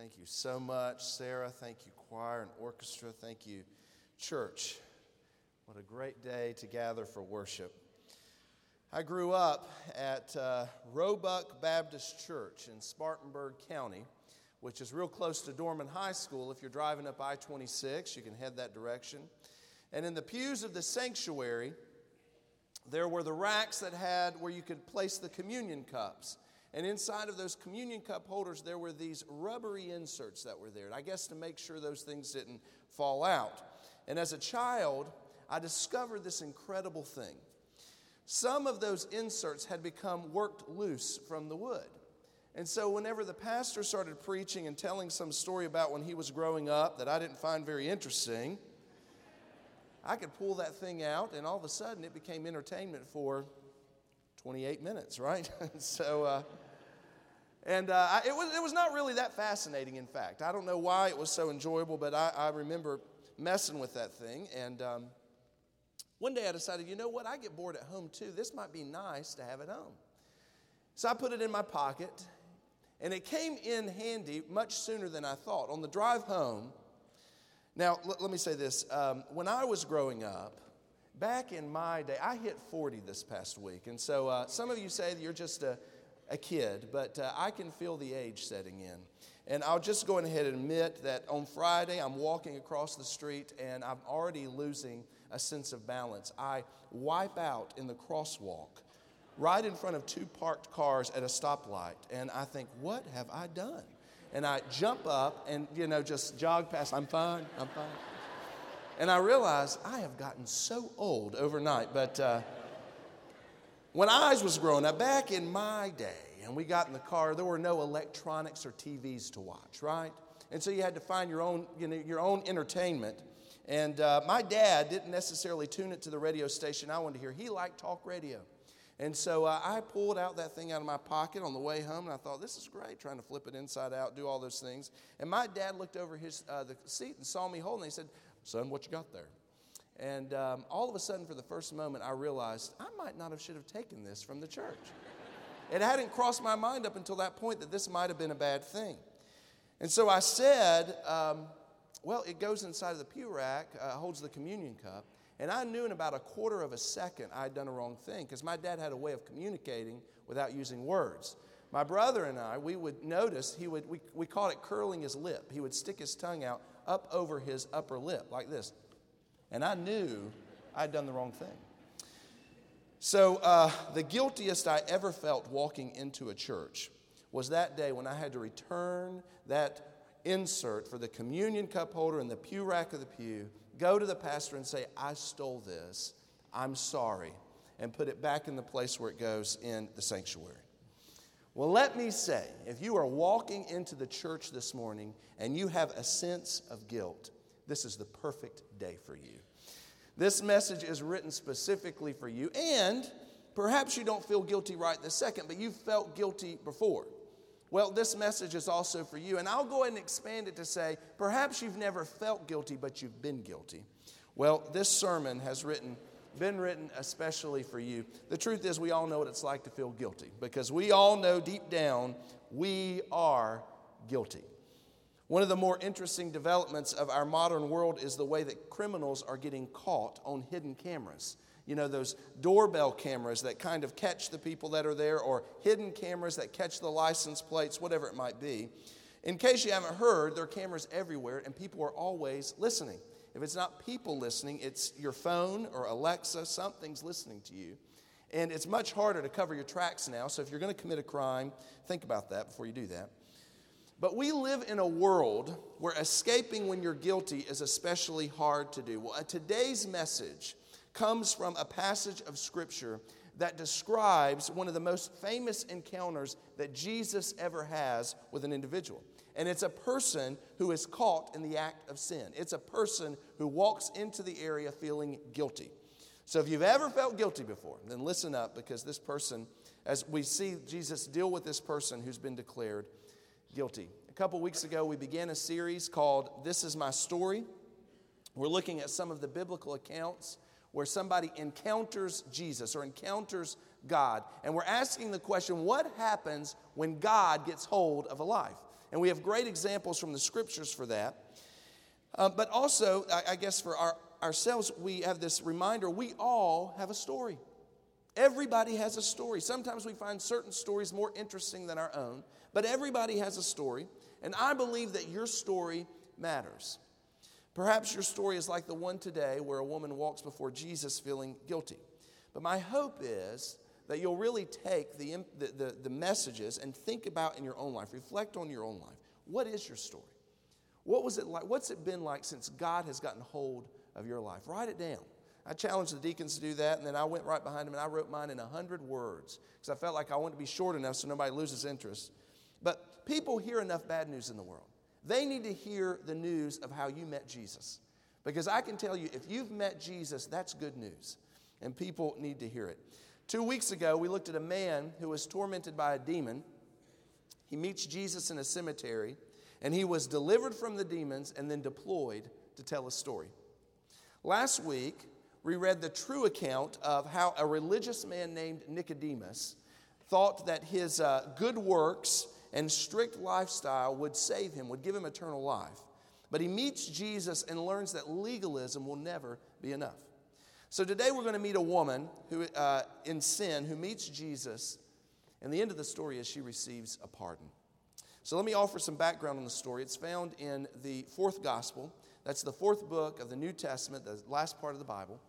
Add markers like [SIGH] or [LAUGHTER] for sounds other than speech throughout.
Thank you so much, Sarah. Thank you, choir and orchestra. Thank you, church. What a great day to gather for worship. I grew up at uh, Roebuck Baptist Church in Spartanburg County, which is real close to Dorman High School. If you're driving up I 26, you can head that direction. And in the pews of the sanctuary, there were the racks that had where you could place the communion cups. And inside of those communion cup holders, there were these rubbery inserts that were there, I guess to make sure those things didn't fall out. And as a child, I discovered this incredible thing. Some of those inserts had become worked loose from the wood. And so, whenever the pastor started preaching and telling some story about when he was growing up that I didn't find very interesting, I could pull that thing out, and all of a sudden it became entertainment for 28 minutes, right? [LAUGHS] so, uh, and uh, it, was, it was not really that fascinating, in fact. I don't know why it was so enjoyable, but I, I remember messing with that thing. And um, one day I decided, you know what? I get bored at home too. This might be nice to have at home. So I put it in my pocket, and it came in handy much sooner than I thought. On the drive home, now l- let me say this um, when I was growing up, back in my day, I hit 40 this past week. And so uh, some of you say you're just a, a kid, but uh, I can feel the age setting in. And I'll just go ahead and admit that on Friday, I'm walking across the street and I'm already losing a sense of balance. I wipe out in the crosswalk right in front of two parked cars at a stoplight. And I think, what have I done? And I jump up and, you know, just jog past. I'm fine, I'm fine. And I realized I have gotten so old overnight. But uh, when I was growing up, back in my day, and we got in the car, there were no electronics or TVs to watch, right? And so you had to find your own, you know, your own entertainment. And uh, my dad didn't necessarily tune it to the radio station I wanted to hear. He liked talk radio. And so uh, I pulled out that thing out of my pocket on the way home, and I thought, this is great, trying to flip it inside out, do all those things. And my dad looked over his, uh, the seat and saw me holding it. He said, Son, what you got there? And um, all of a sudden, for the first moment, I realized I might not have should have taken this from the church. it hadn't crossed my mind up until that point that this might have been a bad thing. And so I said, um, well, it goes inside of the pew rack, uh, holds the communion cup. And I knew in about a quarter of a second I'd done a wrong thing because my dad had a way of communicating without using words. My brother and I, we would notice he would, we, we called it curling his lip. He would stick his tongue out up over his upper lip like this. And I knew I'd done the wrong thing. So, uh, the guiltiest I ever felt walking into a church was that day when I had to return that insert for the communion cup holder in the pew rack of the pew, go to the pastor and say, I stole this, I'm sorry, and put it back in the place where it goes in the sanctuary. Well, let me say, if you are walking into the church this morning and you have a sense of guilt, this is the perfect day for you. This message is written specifically for you, and perhaps you don't feel guilty right this second, but you've felt guilty before. Well, this message is also for you, and I'll go ahead and expand it to say perhaps you've never felt guilty, but you've been guilty. Well, this sermon has written been written especially for you. The truth is, we all know what it's like to feel guilty because we all know deep down we are guilty. One of the more interesting developments of our modern world is the way that criminals are getting caught on hidden cameras. You know, those doorbell cameras that kind of catch the people that are there, or hidden cameras that catch the license plates, whatever it might be. In case you haven't heard, there are cameras everywhere, and people are always listening. If it's not people listening, it's your phone or Alexa, something's listening to you. And it's much harder to cover your tracks now. So if you're going to commit a crime, think about that before you do that. But we live in a world where escaping when you're guilty is especially hard to do. Well, uh, today's message comes from a passage of Scripture that describes one of the most famous encounters that Jesus ever has with an individual. And it's a person who is caught in the act of sin. It's a person who walks into the area feeling guilty. So if you've ever felt guilty before, then listen up because this person, as we see Jesus deal with this person who's been declared guilty. A couple weeks ago, we began a series called This Is My Story. We're looking at some of the biblical accounts where somebody encounters Jesus or encounters God. And we're asking the question what happens when God gets hold of a life? And we have great examples from the scriptures for that. Uh, but also, I, I guess for our, ourselves, we have this reminder we all have a story. Everybody has a story. Sometimes we find certain stories more interesting than our own, but everybody has a story. And I believe that your story matters. Perhaps your story is like the one today where a woman walks before Jesus feeling guilty. But my hope is that you'll really take the, the, the, the, messages and think about in your own life, reflect on your own life. What is your story? What was it like? What's it been like since God has gotten hold of your life? Write it down. I challenged the deacons to do that, and then I went right behind them and I wrote mine in 100 words because I felt like I wanted to be short enough so nobody loses interest. But people hear enough bad news in the world. They need to hear the news of how you met Jesus. Because I can tell you, if you've met Jesus, that's good news. And people need to hear it. Two weeks ago, we looked at a man who was tormented by a demon. He meets Jesus in a cemetery, and he was delivered from the demons and then deployed to tell a story. Last week, we read the true account of how a religious man named Nicodemus thought that his uh, good works and strict lifestyle would save him, would give him eternal life. But he meets Jesus and learns that legalism will never be enough. So today we're going to meet a woman who, uh, in sin who meets Jesus, and the end of the story is she receives a pardon. So let me offer some background on the story. It's found in the fourth gospel. That's the fourth book of the New Testament, the last part of the Bible.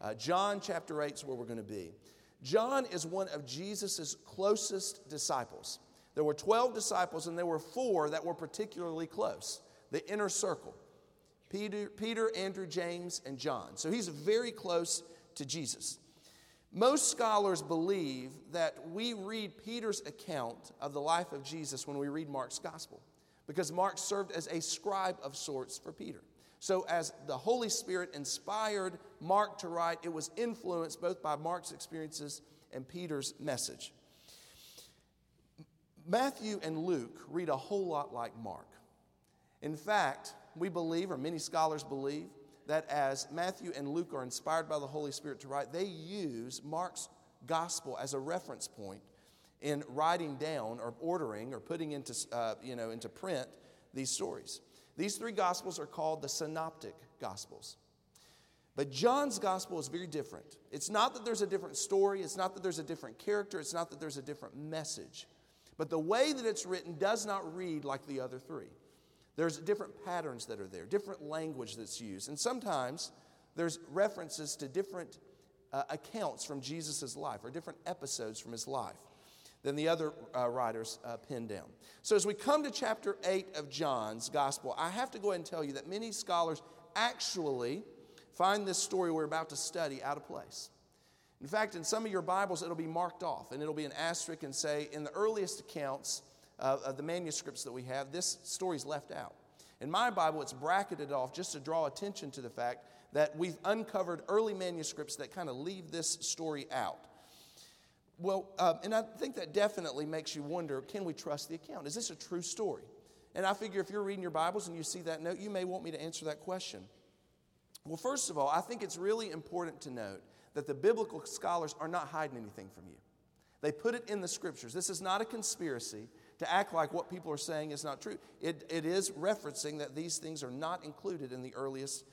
Uh, John chapter 8 is where we're going to be. John is one of Jesus' closest disciples. There were 12 disciples, and there were four that were particularly close the inner circle Peter, Peter, Andrew, James, and John. So he's very close to Jesus. Most scholars believe that we read Peter's account of the life of Jesus when we read Mark's gospel, because Mark served as a scribe of sorts for Peter. So, as the Holy Spirit inspired Mark to write, it was influenced both by Mark's experiences and Peter's message. Matthew and Luke read a whole lot like Mark. In fact, we believe, or many scholars believe, that as Matthew and Luke are inspired by the Holy Spirit to write, they use Mark's gospel as a reference point in writing down or ordering or putting into, uh, you know, into print these stories. These three gospels are called the synoptic gospels. But John's gospel is very different. It's not that there's a different story, it's not that there's a different character, it's not that there's a different message. But the way that it's written does not read like the other three. There's different patterns that are there, different language that's used. And sometimes there's references to different uh, accounts from Jesus' life or different episodes from his life than the other uh, writers uh, penned down. So as we come to chapter 8 of John's gospel, I have to go ahead and tell you that many scholars actually find this story we're about to study out of place. In fact, in some of your Bibles, it'll be marked off and it'll be an asterisk and say, in the earliest accounts uh, of the manuscripts that we have, this story's left out. In my Bible, it's bracketed off just to draw attention to the fact that we've uncovered early manuscripts that kind of leave this story out. Well, uh, and I think that definitely makes you wonder can we trust the account? Is this a true story? And I figure if you're reading your Bibles and you see that note, you may want me to answer that question. Well, first of all, I think it's really important to note that the biblical scholars are not hiding anything from you. They put it in the scriptures. This is not a conspiracy to act like what people are saying is not true. It, it is referencing that these things are not included in the earliest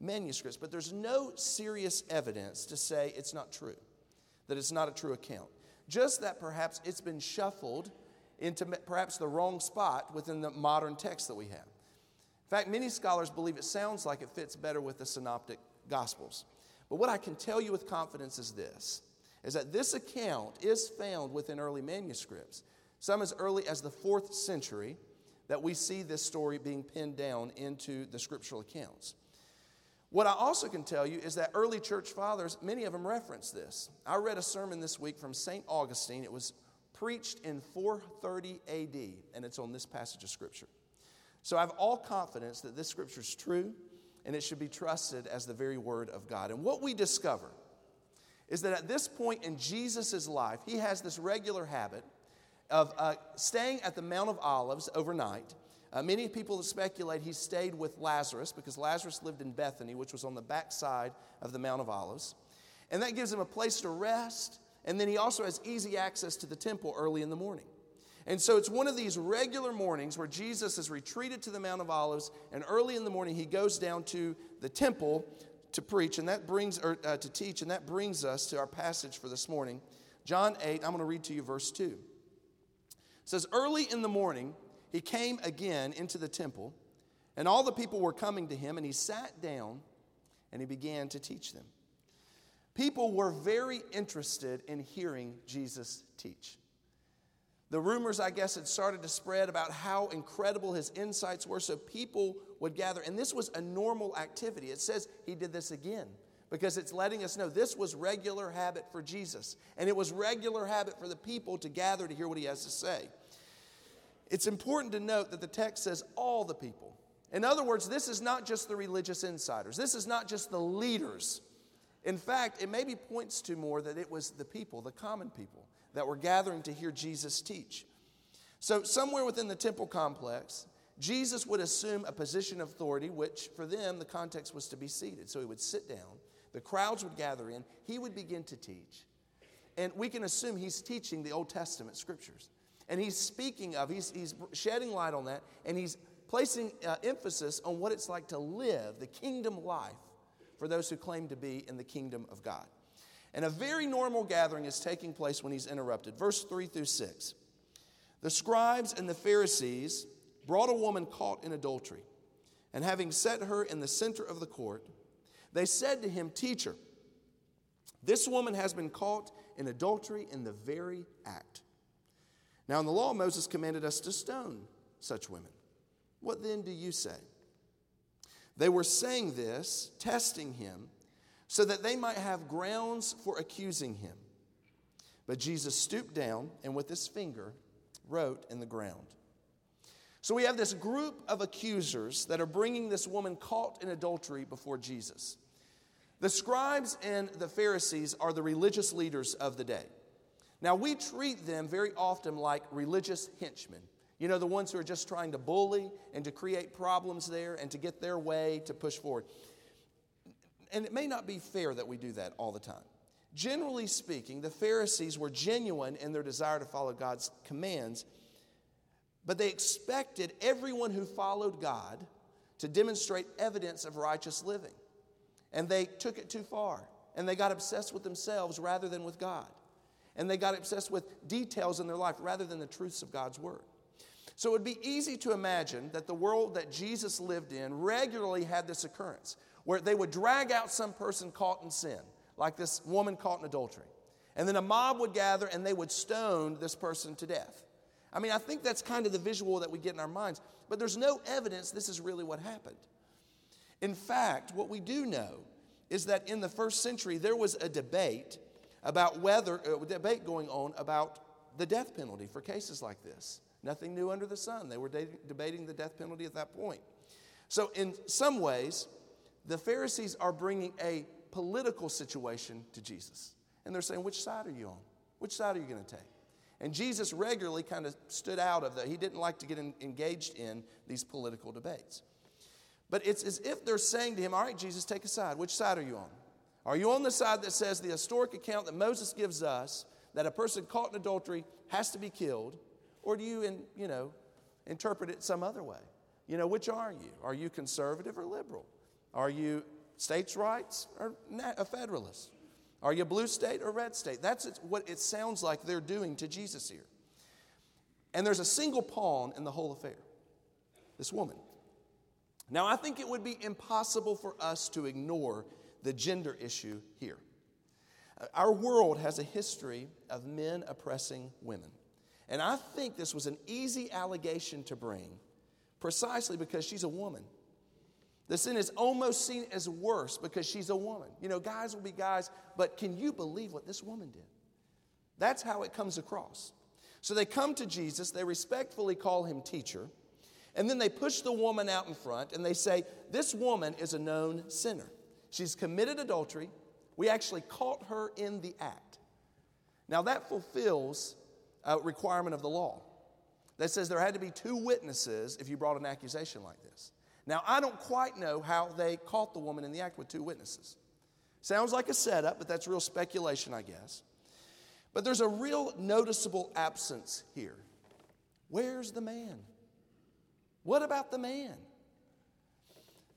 manuscripts, but there's no serious evidence to say it's not true, that it's not a true account. Just that perhaps it's been shuffled into perhaps the wrong spot within the modern text that we have. In fact, many scholars believe it sounds like it fits better with the synoptic gospels. But what I can tell you with confidence is this is that this account is found within early manuscripts, some as early as the fourth century, that we see this story being pinned down into the scriptural accounts. What I also can tell you is that early church fathers, many of them reference this. I read a sermon this week from St. Augustine. It was preached in 430 AD, and it's on this passage of scripture. So I have all confidence that this scripture is true and it should be trusted as the very word of God. And what we discover is that at this point in Jesus' life, he has this regular habit of uh, staying at the Mount of Olives overnight. Uh, many people speculate he stayed with Lazarus because Lazarus lived in Bethany, which was on the backside of the Mount of Olives. And that gives him a place to rest, and then he also has easy access to the temple early in the morning. And so it's one of these regular mornings where Jesus has retreated to the Mount of Olives, and early in the morning he goes down to the temple to preach, and that brings or uh, to teach, and that brings us to our passage for this morning, John 8. I'm going to read to you verse 2. It says, Early in the morning, he came again into the temple, and all the people were coming to him, and he sat down and he began to teach them. People were very interested in hearing Jesus teach. The rumors, I guess, had started to spread about how incredible his insights were, so people would gather. And this was a normal activity. It says he did this again because it's letting us know this was regular habit for Jesus. And it was regular habit for the people to gather to hear what he has to say. It's important to note that the text says all the people. In other words, this is not just the religious insiders, this is not just the leaders. In fact, it maybe points to more that it was the people, the common people that were gathering to hear Jesus teach. So, somewhere within the temple complex, Jesus would assume a position of authority, which for them, the context was to be seated. So he would sit down, the crowds would gather in, he would begin to teach. And we can assume he's teaching the Old Testament scriptures. And he's speaking of, he's, he's shedding light on that, and he's placing uh, emphasis on what it's like to live the kingdom life for those who claim to be in the kingdom of God. And a very normal gathering is taking place when he's interrupted. Verse 3 through 6. The scribes and the Pharisees brought a woman caught in adultery, and having set her in the center of the court, they said to him, Teacher, this woman has been caught in adultery in the very act. Now, in the law, Moses commanded us to stone such women. What then do you say? They were saying this, testing him so that they might have grounds for accusing him. But Jesus stooped down and with his finger wrote in the ground. So we have this group of accusers that are bringing this woman caught in adultery before Jesus. The scribes and the Pharisees are the religious leaders of the day. Now, we treat them very often like religious henchmen. You know, the ones who are just trying to bully and to create problems there and to get their way to push forward and it may not be fair that we do that all the time. Generally speaking, the Pharisees were genuine in their desire to follow God's commands, but they expected everyone who followed God to demonstrate evidence of righteous living. And they took it too far, and they got obsessed with themselves rather than with God. And they got obsessed with details in their life rather than the truths of God's Word. So it would be easy to imagine that the world that Jesus lived in regularly had this occurrence where they would drag out some person caught in sin, like this woman caught in adultery. And then a mob would gather and they would stone this person to death. I mean, I think that's kind of the visual that we get in our minds, but there's no evidence this is really what happened. In fact, what we do know is that in the first century there was a debate about whether, uh, a debate going on about the death penalty for cases like this. Nothing new under the sun. They were de- debating the death penalty at that point. So, in some ways, the Pharisees are bringing a political situation to Jesus. And they're saying, which side are you on? Which side are you going to take? And Jesus regularly kind of stood out of that. He didn't like to get in, engaged in these political debates. But it's as if they're saying to him, All right, Jesus, take a side. Which side are you on? Are you on the side that says the historic account that Moses gives us that a person caught in adultery has to be killed? Or do you, in, you know, interpret it some other way? You know, which are you? Are you conservative or liberal? Are you states' rights or a federalist? Are you blue state or red state? That's what it sounds like they're doing to Jesus here. And there's a single pawn in the whole affair this woman. Now, I think it would be impossible for us to ignore the gender issue here. Uh, our world has a history of men oppressing women. And I think this was an easy allegation to bring precisely because she's a woman. The sin is almost seen as worse because she's a woman. You know, guys will be guys, but can you believe what this woman did? That's how it comes across. So they come to Jesus, they respectfully call him teacher, and then they push the woman out in front and they say, This woman is a known sinner. She's committed adultery. We actually caught her in the act. Now, that fulfills a requirement of the law that says there had to be two witnesses if you brought an accusation like this. Now, I don't quite know how they caught the woman in the act with two witnesses. Sounds like a setup, but that's real speculation, I guess. But there's a real noticeable absence here. Where's the man? What about the man?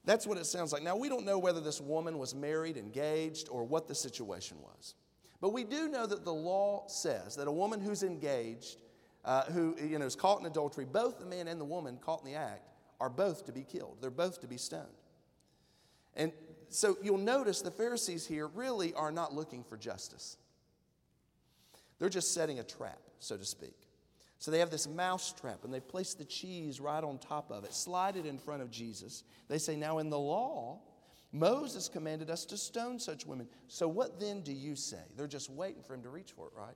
That's what it sounds like. Now, we don't know whether this woman was married, engaged, or what the situation was. But we do know that the law says that a woman who's engaged, uh, who you know, is caught in adultery, both the man and the woman caught in the act are both to be killed. They're both to be stoned. And so you'll notice the Pharisees here really are not looking for justice. They're just setting a trap, so to speak. So they have this mouse trap and they place the cheese right on top of it, slide it in front of Jesus. They say, Now in the law, Moses commanded us to stone such women. So what then do you say? They're just waiting for him to reach for it, right?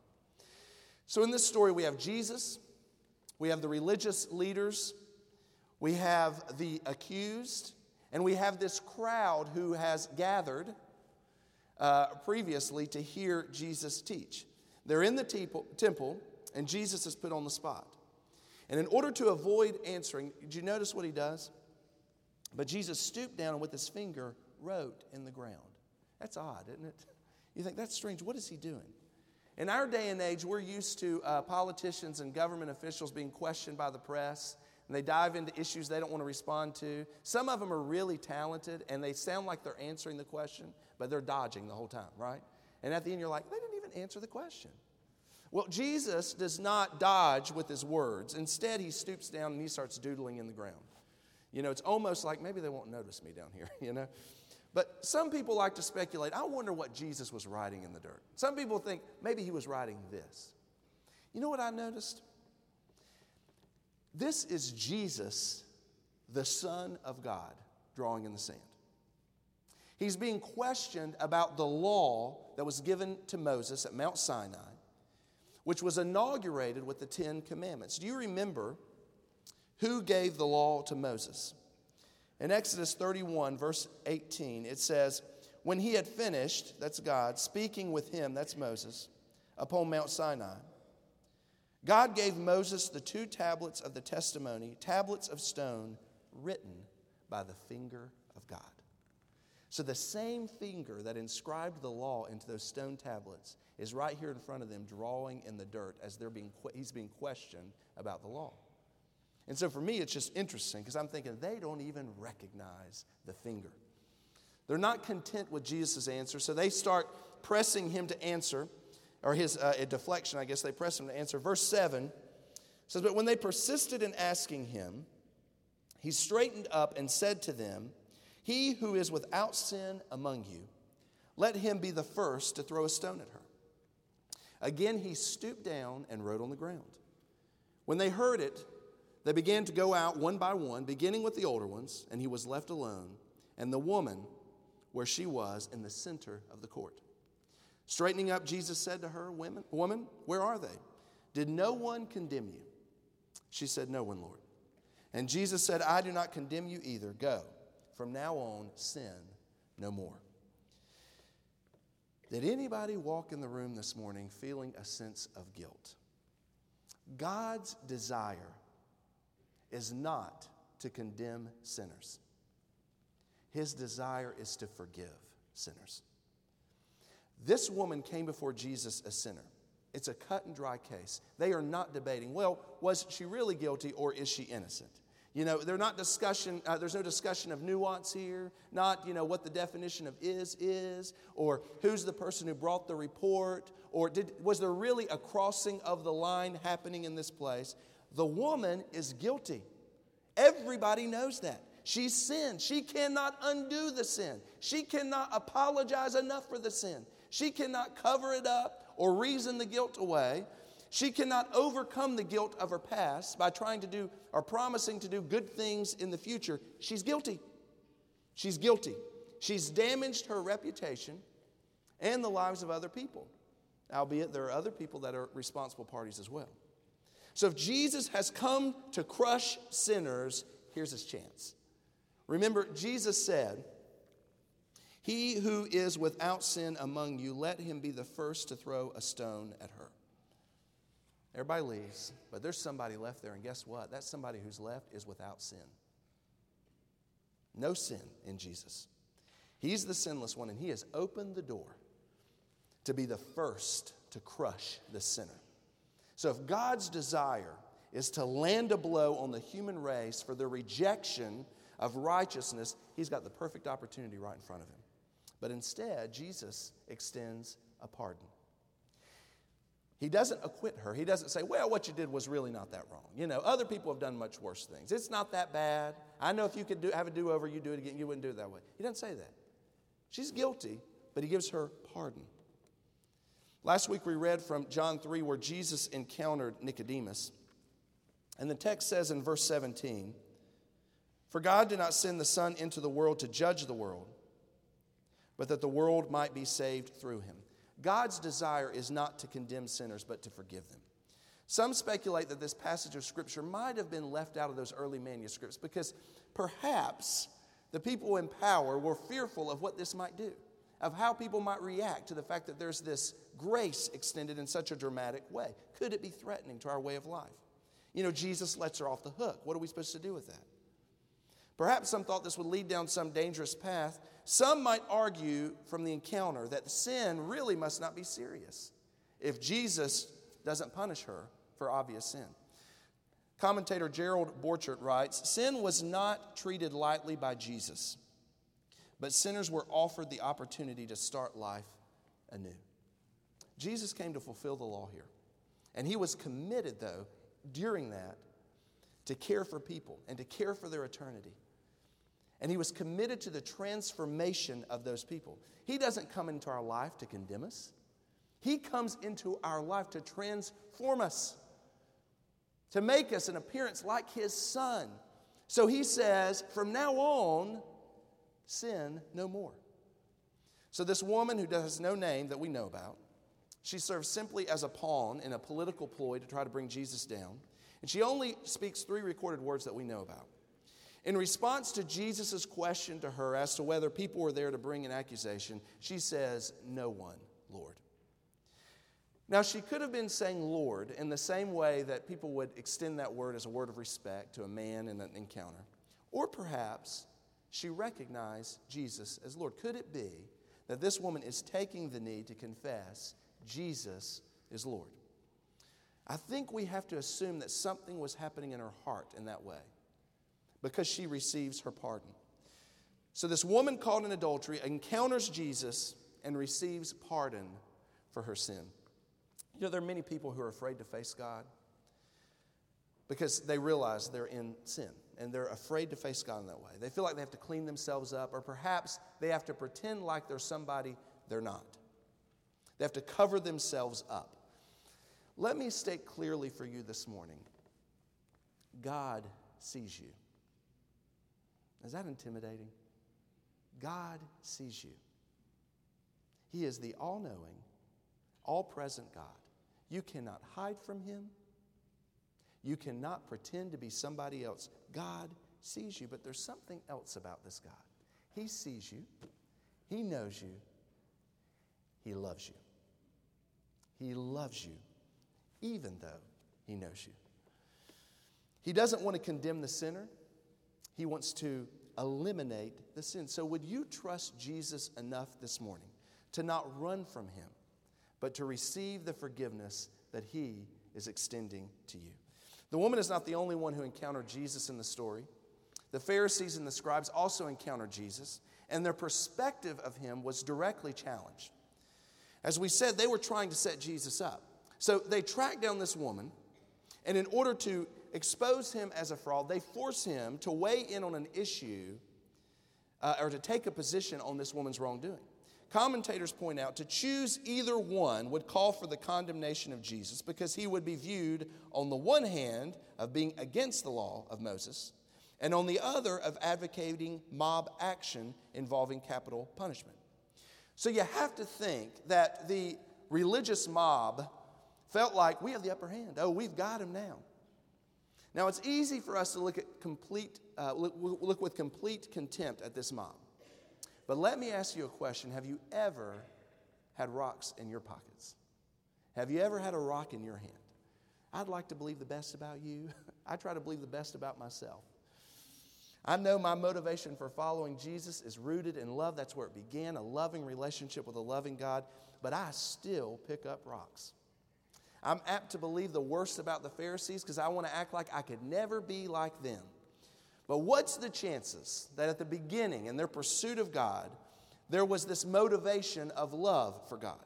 So in this story, we have Jesus, we have the religious leaders, we have the accused, and we have this crowd who has gathered uh, previously to hear Jesus teach. They're in the temple and Jesus is put on the spot. And in order to avoid answering, did you notice what he does? But Jesus stooped down and with his finger wrote in the ground. That's odd, isn't it? You think that's strange. What is he doing? In our day and age, we're used to uh, politicians and government officials being questioned by the press, and they dive into issues they don't want to respond to. Some of them are really talented, and they sound like they're answering the question, but they're dodging the whole time, right? And at the end, you're like, they didn't even answer the question. Well, Jesus does not dodge with his words. Instead, he stoops down and he starts doodling in the ground. You know, it's almost like maybe they won't notice me down here, [LAUGHS] you know? But some people like to speculate. I wonder what Jesus was writing in the dirt. Some people think maybe he was writing this. You know what I noticed? This is Jesus, the Son of God, drawing in the sand. He's being questioned about the law that was given to Moses at Mount Sinai which was inaugurated with the Ten Commandments. Do you remember who gave the law to Moses? In Exodus 31, verse 18, it says, When he had finished, that's God, speaking with him, that's Moses, upon Mount Sinai, God gave Moses the two tablets of the testimony, tablets of stone, written by the finger of God. So the same finger that inscribed the law into those stone tablets is right here in front of them, drawing in the dirt as they're being, he's being questioned about the law. And so for me, it's just interesting because I'm thinking they don't even recognize the finger. They're not content with Jesus' answer, so they start pressing him to answer, or his uh, deflection, I guess they pressed him to answer. Verse 7 says, But when they persisted in asking him, he straightened up and said to them, He who is without sin among you, let him be the first to throw a stone at her. Again, he stooped down and wrote on the ground. When they heard it, they began to go out one by one, beginning with the older ones, and he was left alone, and the woman where she was in the center of the court. Straightening up, Jesus said to her, Woman, woman where are they? Did no one condemn you? She said, No one, Lord. And Jesus said, I do not condemn you either. Go. From now on, sin no more. Did anybody walk in the room this morning feeling a sense of guilt? God's desire is not to condemn sinners, His desire is to forgive sinners. This woman came before Jesus a sinner. It's a cut and dry case. They are not debating, well, was she really guilty or is she innocent? You know, they're not discussion, uh, there's no discussion of nuance here, not, you know, what the definition of is is, or who's the person who brought the report, or did, was there really a crossing of the line happening in this place? The woman is guilty. Everybody knows that. She sinned. She cannot undo the sin. She cannot apologize enough for the sin. She cannot cover it up or reason the guilt away. She cannot overcome the guilt of her past by trying to do or promising to do good things in the future. She's guilty. She's guilty. She's damaged her reputation and the lives of other people, albeit there are other people that are responsible parties as well. So if Jesus has come to crush sinners, here's his chance. Remember, Jesus said, He who is without sin among you, let him be the first to throw a stone at her. Everybody leaves, but there's somebody left there, and guess what? That somebody who's left is without sin. No sin in Jesus. He's the sinless one, and He has opened the door to be the first to crush the sinner. So if God's desire is to land a blow on the human race for their rejection of righteousness, he's got the perfect opportunity right in front of him. But instead, Jesus extends a pardon. He doesn't acquit her. He doesn't say, well, what you did was really not that wrong. You know, other people have done much worse things. It's not that bad. I know if you could do, have a do over, you do it again, you wouldn't do it that way. He doesn't say that. She's guilty, but he gives her pardon. Last week we read from John 3 where Jesus encountered Nicodemus. And the text says in verse 17, For God did not send the Son into the world to judge the world, but that the world might be saved through him. God's desire is not to condemn sinners, but to forgive them. Some speculate that this passage of Scripture might have been left out of those early manuscripts because perhaps the people in power were fearful of what this might do, of how people might react to the fact that there's this grace extended in such a dramatic way. Could it be threatening to our way of life? You know, Jesus lets her off the hook. What are we supposed to do with that? Perhaps some thought this would lead down some dangerous path. Some might argue from the encounter that sin really must not be serious if Jesus doesn't punish her for obvious sin. Commentator Gerald Borchert writes Sin was not treated lightly by Jesus, but sinners were offered the opportunity to start life anew. Jesus came to fulfill the law here. And he was committed, though, during that, to care for people and to care for their eternity. And he was committed to the transformation of those people. He doesn't come into our life to condemn us, he comes into our life to transform us, to make us an appearance like his son. So he says, from now on, sin no more. So, this woman who has no name that we know about, she serves simply as a pawn in a political ploy to try to bring Jesus down. And she only speaks three recorded words that we know about. In response to Jesus' question to her as to whether people were there to bring an accusation, she says, No one, Lord. Now, she could have been saying Lord in the same way that people would extend that word as a word of respect to a man in an encounter. Or perhaps she recognized Jesus as Lord. Could it be that this woman is taking the need to confess Jesus is Lord? I think we have to assume that something was happening in her heart in that way because she receives her pardon. So, this woman caught in adultery encounters Jesus and receives pardon for her sin. You know, there are many people who are afraid to face God because they realize they're in sin and they're afraid to face God in that way. They feel like they have to clean themselves up, or perhaps they have to pretend like they're somebody they're not. They have to cover themselves up. Let me state clearly for you this morning God sees you. Is that intimidating? God sees you. He is the all knowing, all present God. You cannot hide from Him. You cannot pretend to be somebody else. God sees you, but there's something else about this God. He sees you, He knows you, He loves you. He loves you, even though He knows you. He doesn't want to condemn the sinner. He wants to eliminate the sin. So, would you trust Jesus enough this morning to not run from him, but to receive the forgiveness that he is extending to you? The woman is not the only one who encountered Jesus in the story. The Pharisees and the scribes also encountered Jesus, and their perspective of him was directly challenged. As we said, they were trying to set Jesus up. So they tracked down this woman, and in order to expose him as a fraud, they force him to weigh in on an issue uh, or to take a position on this woman's wrongdoing. Commentators point out to choose either one would call for the condemnation of Jesus because he would be viewed, on the one hand, of being against the law of Moses, and on the other, of advocating mob action involving capital punishment. So you have to think that the religious mob felt like we have the upper hand. Oh, we've got him now. Now, it's easy for us to look, at complete, uh, look, look with complete contempt at this mob. But let me ask you a question Have you ever had rocks in your pockets? Have you ever had a rock in your hand? I'd like to believe the best about you. [LAUGHS] I try to believe the best about myself. I know my motivation for following Jesus is rooted in love. That's where it began a loving relationship with a loving God. But I still pick up rocks. I'm apt to believe the worst about the Pharisees because I want to act like I could never be like them. But what's the chances that at the beginning, in their pursuit of God, there was this motivation of love for God?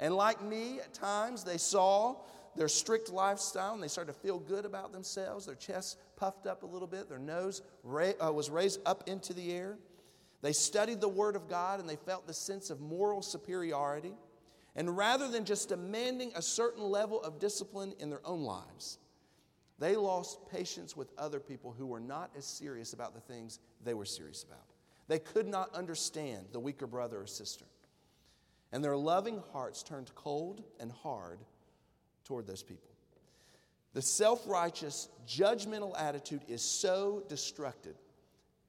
And like me, at times, they saw their strict lifestyle and they started to feel good about themselves. Their chest puffed up a little bit, their nose uh, was raised up into the air. They studied the Word of God and they felt the sense of moral superiority. And rather than just demanding a certain level of discipline in their own lives, they lost patience with other people who were not as serious about the things they were serious about. They could not understand the weaker brother or sister. And their loving hearts turned cold and hard toward those people. The self righteous, judgmental attitude is so destructive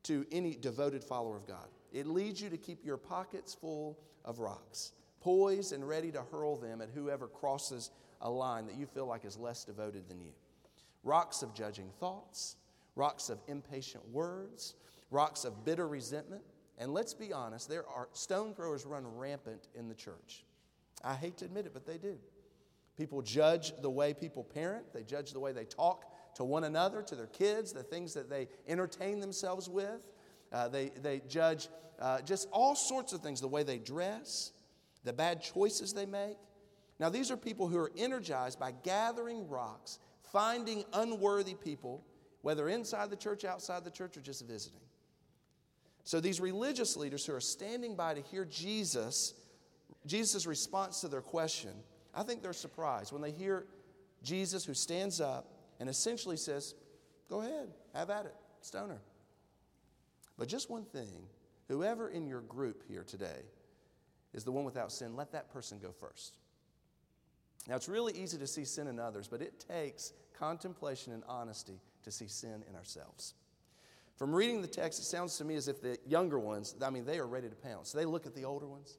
to any devoted follower of God. It leads you to keep your pockets full of rocks, poised and ready to hurl them at whoever crosses a line that you feel like is less devoted than you. Rocks of judging thoughts, rocks of impatient words, rocks of bitter resentment. And let's be honest, there are stone throwers run rampant in the church. I hate to admit it, but they do. People judge the way people parent, they judge the way they talk to one another, to their kids, the things that they entertain themselves with. Uh, they, they judge uh, just all sorts of things the way they dress, the bad choices they make. Now, these are people who are energized by gathering rocks, finding unworthy people, whether inside the church, outside the church, or just visiting. So, these religious leaders who are standing by to hear Jesus, Jesus' response to their question, I think they're surprised when they hear Jesus who stands up and essentially says, Go ahead, have at it, stoner. But just one thing whoever in your group here today is the one without sin, let that person go first. Now, it's really easy to see sin in others, but it takes contemplation and honesty to see sin in ourselves. From reading the text, it sounds to me as if the younger ones, I mean, they are ready to pounce. They look at the older ones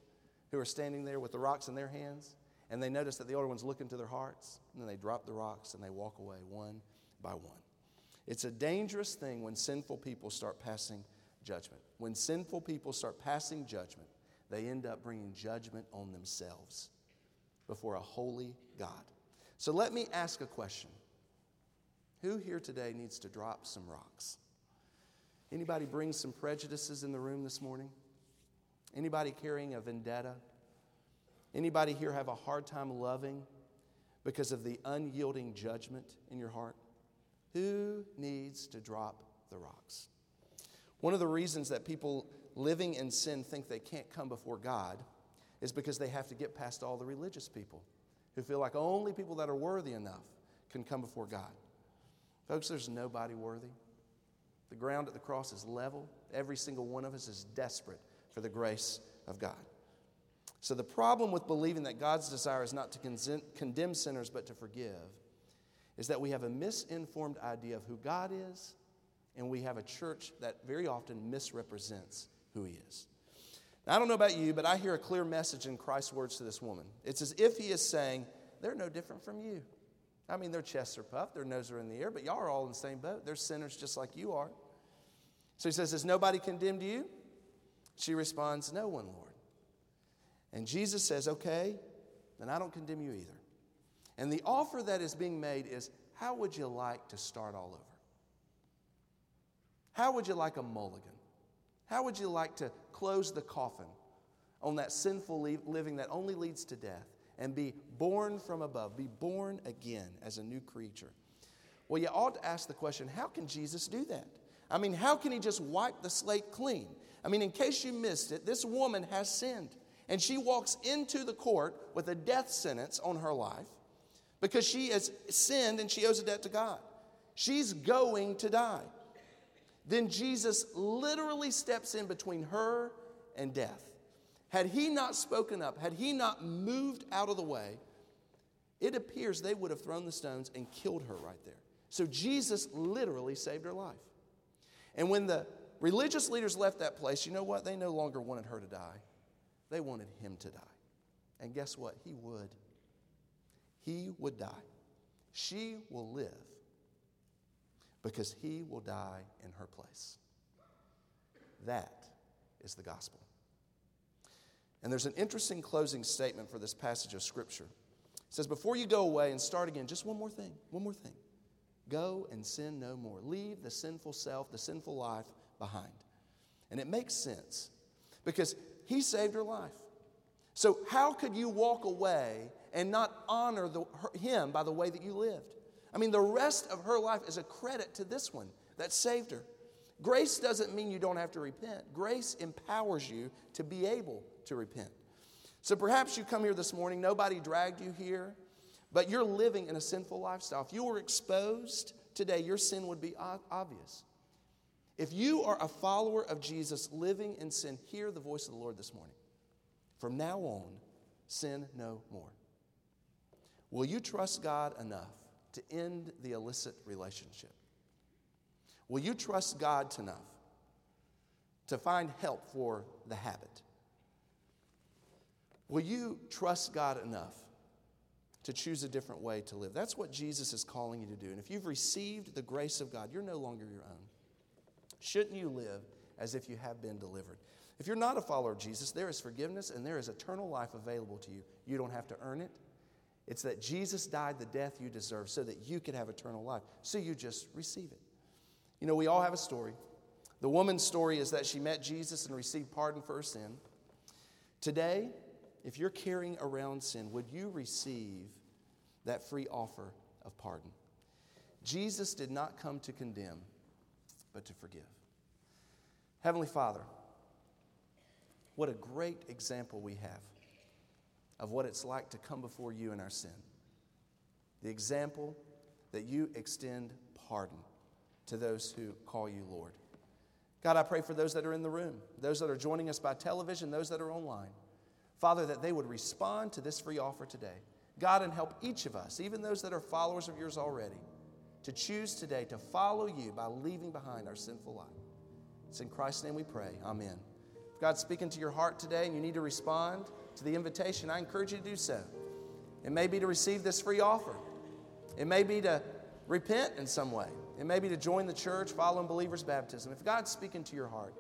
who are standing there with the rocks in their hands, and they notice that the older ones look into their hearts, and then they drop the rocks and they walk away one by one. It's a dangerous thing when sinful people start passing judgment. When sinful people start passing judgment, they end up bringing judgment on themselves before a holy God. So let me ask a question. Who here today needs to drop some rocks? Anybody bring some prejudices in the room this morning? Anybody carrying a vendetta? Anybody here have a hard time loving because of the unyielding judgment in your heart? Who needs to drop the rocks? One of the reasons that people living in sin think they can't come before God is because they have to get past all the religious people who feel like only people that are worthy enough can come before God. Folks, there's nobody worthy. The ground at the cross is level. Every single one of us is desperate for the grace of God. So, the problem with believing that God's desire is not to condemn sinners but to forgive is that we have a misinformed idea of who God is, and we have a church that very often misrepresents who He is. Now, I don't know about you, but I hear a clear message in Christ's words to this woman. It's as if He is saying, They're no different from you. I mean, their chests are puffed, their noses are in the air, but y'all are all in the same boat. They're sinners just like you are. So He says, Has nobody condemned you? She responds, No one, Lord. And Jesus says, Okay, then I don't condemn you either. And the offer that is being made is how would you like to start all over? How would you like a mulligan? How would you like to close the coffin on that sinful living that only leads to death and be born from above, be born again as a new creature? Well, you ought to ask the question how can Jesus do that? I mean, how can he just wipe the slate clean? I mean, in case you missed it, this woman has sinned and she walks into the court with a death sentence on her life because she has sinned and she owes a debt to God. She's going to die. Then Jesus literally steps in between her and death. Had he not spoken up, had he not moved out of the way, it appears they would have thrown the stones and killed her right there. So Jesus literally saved her life. And when the religious leaders left that place, you know what? They no longer wanted her to die. They wanted him to die. And guess what? He would. He would die. She will live because he will die in her place. That is the gospel. And there's an interesting closing statement for this passage of Scripture. It says, Before you go away and start again, just one more thing, one more thing. Go and sin no more. Leave the sinful self, the sinful life behind. And it makes sense because he saved her life. So, how could you walk away and not honor the, her, him by the way that you lived? I mean, the rest of her life is a credit to this one that saved her. Grace doesn't mean you don't have to repent, grace empowers you to be able to repent. So perhaps you come here this morning, nobody dragged you here, but you're living in a sinful lifestyle. If you were exposed today, your sin would be obvious. If you are a follower of Jesus living in sin, hear the voice of the Lord this morning. From now on, sin no more. Will you trust God enough to end the illicit relationship? Will you trust God enough to find help for the habit? Will you trust God enough to choose a different way to live? That's what Jesus is calling you to do. And if you've received the grace of God, you're no longer your own. Shouldn't you live as if you have been delivered? If you're not a follower of Jesus, there is forgiveness and there is eternal life available to you. You don't have to earn it. It's that Jesus died the death you deserve so that you could have eternal life. So you just receive it. You know, we all have a story. The woman's story is that she met Jesus and received pardon for her sin. Today, if you're carrying around sin, would you receive that free offer of pardon? Jesus did not come to condemn, but to forgive. Heavenly Father, what a great example we have of what it's like to come before you in our sin. The example that you extend pardon to those who call you Lord. God, I pray for those that are in the room, those that are joining us by television, those that are online. Father, that they would respond to this free offer today. God, and help each of us, even those that are followers of yours already, to choose today to follow you by leaving behind our sinful life. It's in Christ's name we pray. Amen. If God's speaking to your heart today and you need to respond to the invitation, I encourage you to do so. It may be to receive this free offer, it may be to repent in some way, it may be to join the church following believers' baptism. If God's speaking to your heart,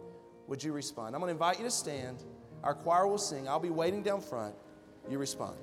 would you respond? I'm going to invite you to stand. Our choir will sing. I'll be waiting down front. You respond.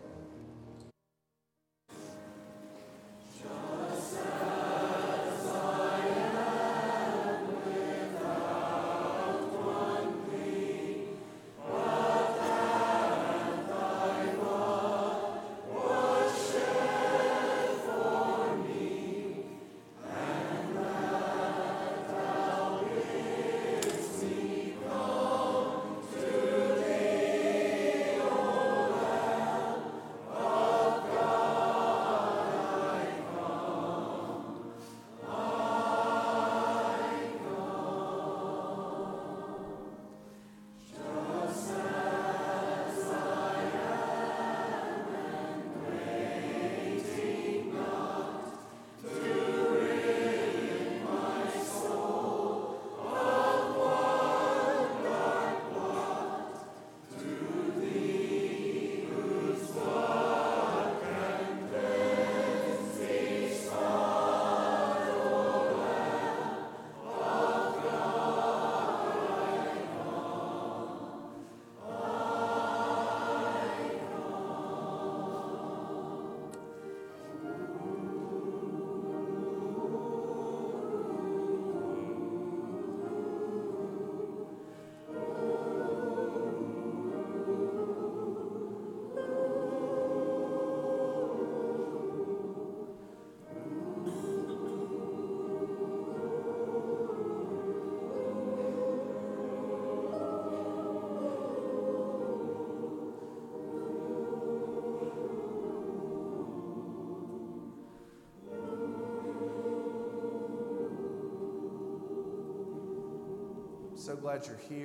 So glad you're here.